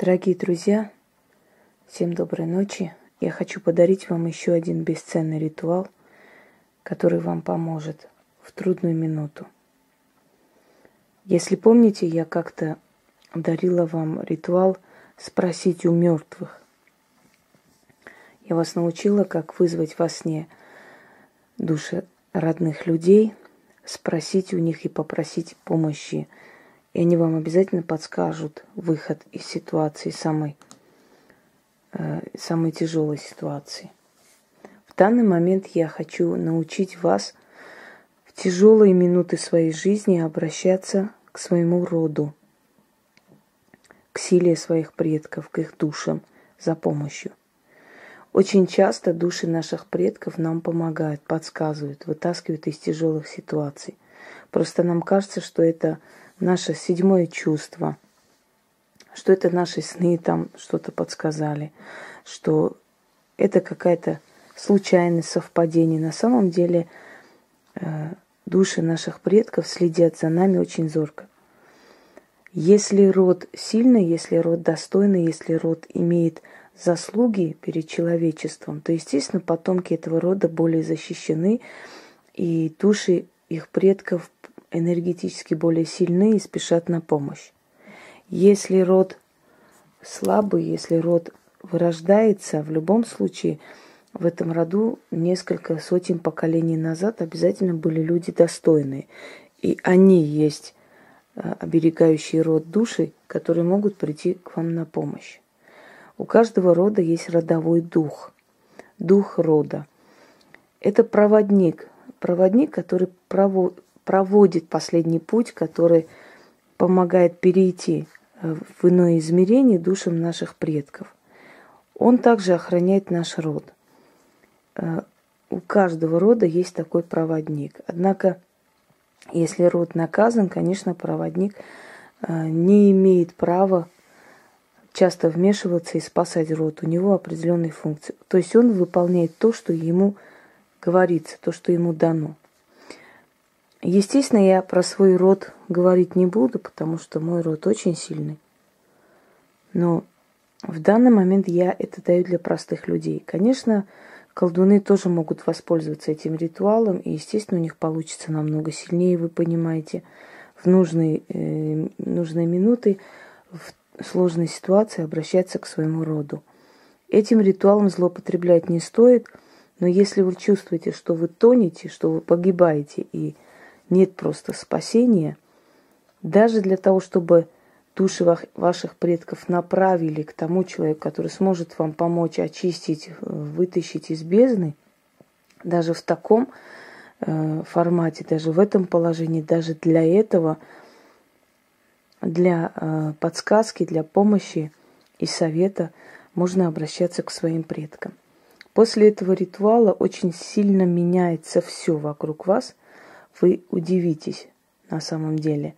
Дорогие друзья, всем доброй ночи. Я хочу подарить вам еще один бесценный ритуал, который вам поможет в трудную минуту. Если помните, я как-то дарила вам ритуал «Спросить у мертвых». Я вас научила, как вызвать во сне души родных людей, спросить у них и попросить помощи – и они вам обязательно подскажут выход из ситуации самой, э, самой тяжелой ситуации. В данный момент я хочу научить вас в тяжелые минуты своей жизни обращаться к своему роду, к силе своих предков, к их душам за помощью. Очень часто души наших предков нам помогают, подсказывают, вытаскивают из тяжелых ситуаций. Просто нам кажется, что это наше седьмое чувство, что это наши сны там что-то подсказали, что это какая-то случайность, совпадение. На самом деле э, души наших предков следят за нами очень зорко. Если род сильный, если род достойный, если род имеет заслуги перед человечеством, то, естественно, потомки этого рода более защищены, и души их предков энергетически более сильны и спешат на помощь. Если род слабый, если род вырождается, в любом случае в этом роду несколько сотен поколений назад обязательно были люди достойные. И они есть э, оберегающие род души, которые могут прийти к вам на помощь. У каждого рода есть родовой дух, дух рода. Это проводник, проводник, который проводит последний путь, который помогает перейти э, в иное измерение душам наших предков. Он также охраняет наш род. Э, у каждого рода есть такой проводник. Однако, если род наказан, конечно, проводник э, не имеет права часто вмешиваться и спасать род. У него определенные функции. То есть он выполняет то, что ему говорится, то, что ему дано. Естественно, я про свой род говорить не буду, потому что мой род очень сильный. Но в данный момент я это даю для простых людей. Конечно, колдуны тоже могут воспользоваться этим ритуалом, и, естественно, у них получится намного сильнее, вы понимаете, в нужные, э, нужные минуты, в сложной ситуации обращаться к своему роду. Этим ритуалом злоупотреблять не стоит, но если вы чувствуете, что вы тонете, что вы погибаете и нет просто спасения, даже для того, чтобы души ваших предков направили к тому человеку, который сможет вам помочь очистить, вытащить из бездны, даже в таком э, формате, даже в этом положении, даже для этого, для э, подсказки, для помощи и совета можно обращаться к своим предкам. После этого ритуала очень сильно меняется все вокруг вас – вы удивитесь на самом деле.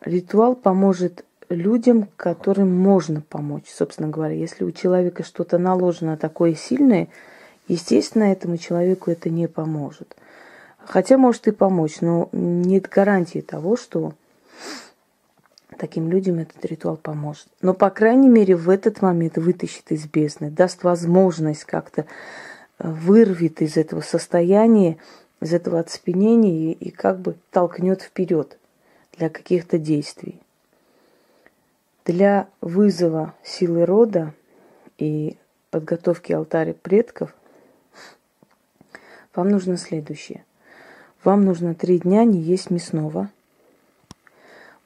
Ритуал поможет людям, которым можно помочь, собственно говоря. Если у человека что-то наложено такое сильное, естественно, этому человеку это не поможет. Хотя может и помочь, но нет гарантии того, что таким людям этот ритуал поможет. Но, по крайней мере, в этот момент вытащит из бездны, даст возможность как-то э, вырвет из этого состояния из этого оцепенения и, как бы толкнет вперед для каких-то действий. Для вызова силы рода и подготовки алтаря предков вам нужно следующее. Вам нужно три дня не есть мясного.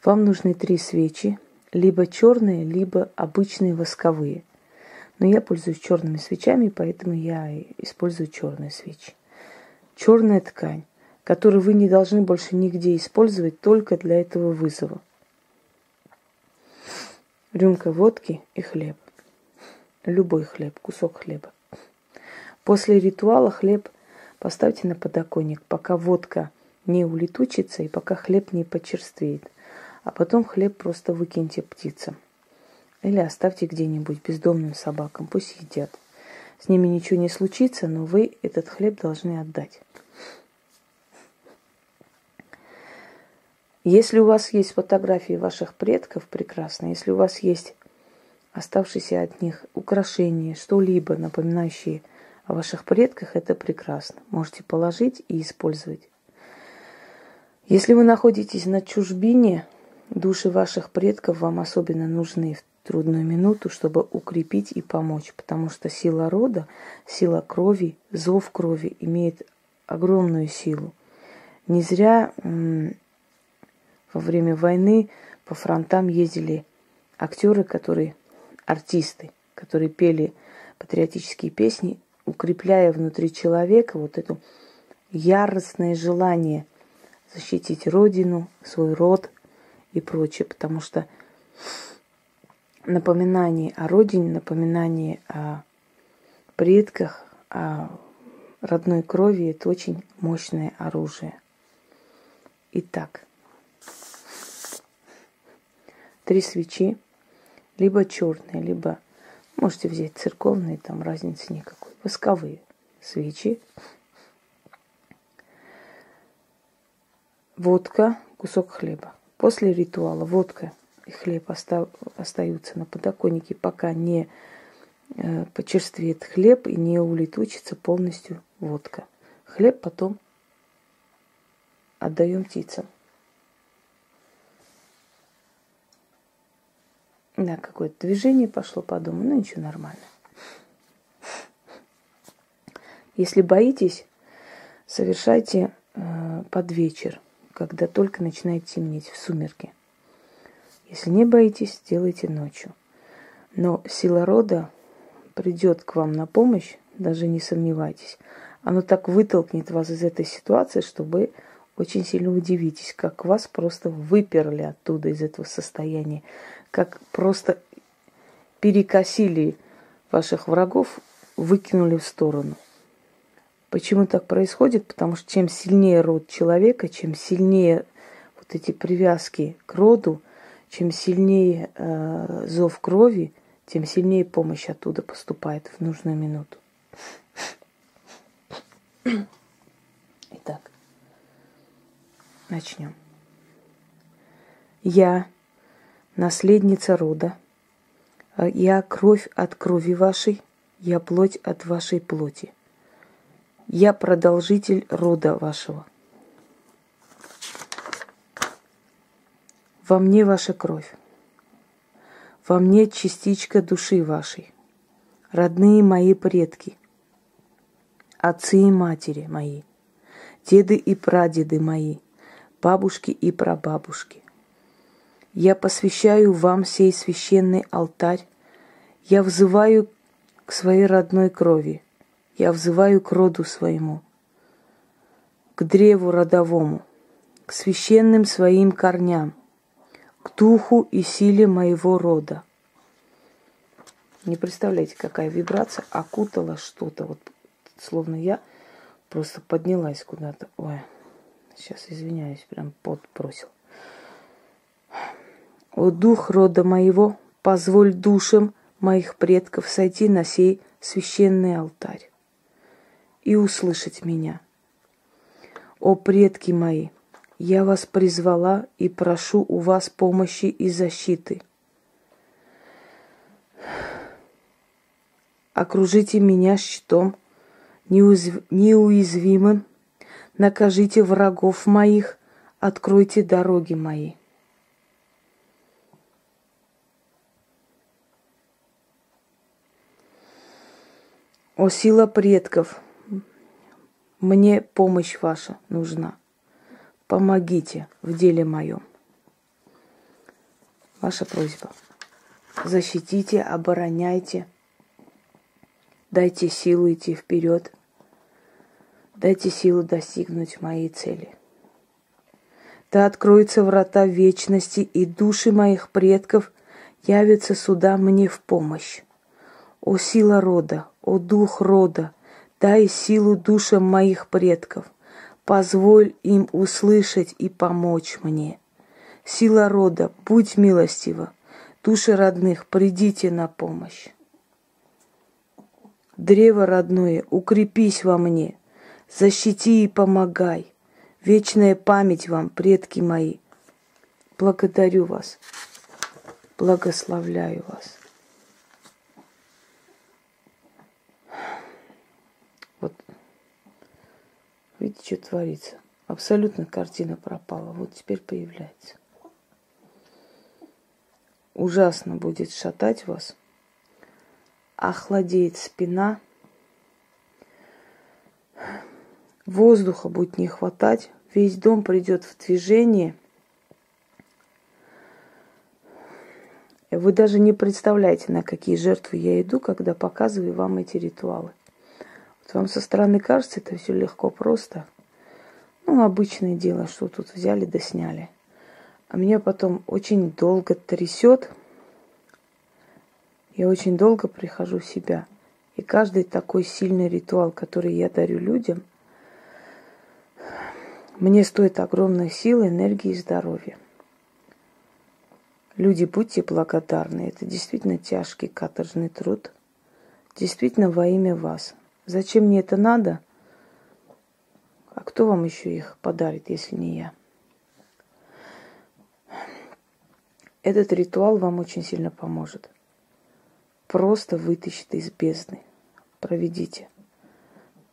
Вам нужны три свечи, либо черные, либо обычные восковые. Но я пользуюсь черными свечами, поэтому я использую черные свечи черная ткань, которую вы не должны больше нигде использовать только для этого вызова. Рюмка водки и хлеб. Любой хлеб, кусок хлеба. После ритуала хлеб поставьте на подоконник, пока водка не улетучится и пока хлеб не почерствеет. А потом хлеб просто выкиньте птицам. Или оставьте где-нибудь бездомным собакам, пусть едят. С ними ничего не случится, но вы этот хлеб должны отдать. Если у вас есть фотографии ваших предков, прекрасно. Если у вас есть оставшиеся от них украшения, что-либо напоминающие о ваших предках, это прекрасно. Можете положить и использовать. Если вы находитесь на чужбине, души ваших предков вам особенно нужны в трудную минуту, чтобы укрепить и помочь, потому что сила рода, сила крови, зов крови имеет огромную силу. Не зря во время войны по фронтам ездили актеры, которые, артисты, которые пели патриотические песни, укрепляя внутри человека вот это яростное желание – защитить родину, свой род и прочее, потому что напоминание о родине, напоминание о предках, о родной крови – это очень мощное оружие. Итак, три свечи, либо черные, либо можете взять церковные, там разницы никакой, восковые свечи – водка, кусок хлеба. После ритуала водка и хлеб оста- остаются на подоконнике, пока не э, почерствеет хлеб и не улетучится полностью водка. Хлеб потом отдаем птицам. Да, какое-то движение пошло по дому, ну ничего, нормально. Если боитесь, совершайте э, под вечер когда только начинает темнеть, в сумерки. Если не боитесь, делайте ночью. Но сила рода придет к вам на помощь, даже не сомневайтесь. Оно так вытолкнет вас из этой ситуации, что вы очень сильно удивитесь, как вас просто выперли оттуда, из этого состояния, как просто перекосили ваших врагов, выкинули в сторону. Почему так происходит? Потому что чем сильнее род человека, чем сильнее вот эти привязки к роду, чем сильнее э, зов крови, тем сильнее помощь оттуда поступает в нужную минуту. Итак, начнем. Я наследница рода, я кровь от крови вашей, я плоть от вашей плоти. Я продолжитель рода вашего. Во мне ваша кровь. Во мне частичка души вашей. Родные мои предки. Отцы и матери мои. Деды и прадеды мои. Бабушки и прабабушки. Я посвящаю вам сей священный алтарь. Я взываю к своей родной крови – я взываю к роду своему, к древу родовому, к священным своим корням, к духу и силе моего рода. Не представляете, какая вибрация окутала что-то. Вот словно я просто поднялась куда-то. Ой, сейчас извиняюсь, прям пот бросил. О дух рода моего, позволь душам моих предков сойти на сей священный алтарь и услышать меня. О предки мои, я вас призвала и прошу у вас помощи и защиты. Окружите меня щитом неуязвимым, накажите врагов моих, откройте дороги мои. О сила предков, мне помощь ваша нужна. Помогите в деле моем. Ваша просьба. Защитите, обороняйте. Дайте силу идти вперед. Дайте силу достигнуть моей цели. Да откроются врата вечности, и души моих предков явятся сюда мне в помощь. О сила рода, о дух рода, Дай силу душам моих предков. Позволь им услышать и помочь мне. Сила рода, будь милостива. Души родных, придите на помощь. Древо родное, укрепись во мне. Защити и помогай. Вечная память вам, предки мои. Благодарю вас. Благословляю вас. Что творится. Абсолютно картина пропала. Вот теперь появляется. Ужасно будет шатать вас. Охладеет спина. Воздуха будет не хватать. Весь дом придет в движение. Вы даже не представляете, на какие жертвы я иду, когда показываю вам эти ритуалы. Вот вам со стороны кажется, это все легко, просто. Ну, обычное дело, что тут взяли да сняли. А меня потом очень долго трясет. Я очень долго прихожу в себя. И каждый такой сильный ритуал, который я дарю людям, мне стоит огромных сил, энергии и здоровья. Люди, будьте благодарны. Это действительно тяжкий каторжный труд. Действительно во имя вас. Зачем мне это надо? А кто вам еще их подарит, если не я? Этот ритуал вам очень сильно поможет. Просто вытащит из бездны. Проведите.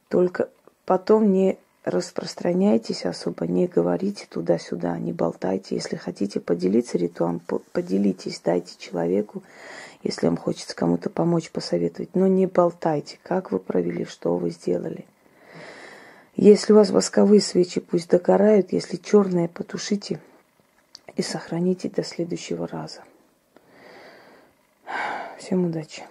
Только потом не распространяйтесь особо, не говорите туда-сюда, не болтайте. Если хотите поделиться ритуалом, поделитесь, дайте человеку, если вам хочется кому-то помочь, посоветовать. Но не болтайте, как вы провели, что вы сделали. Если у вас восковые свечи, пусть догорают, если черные, потушите и сохраните до следующего раза. Всем удачи!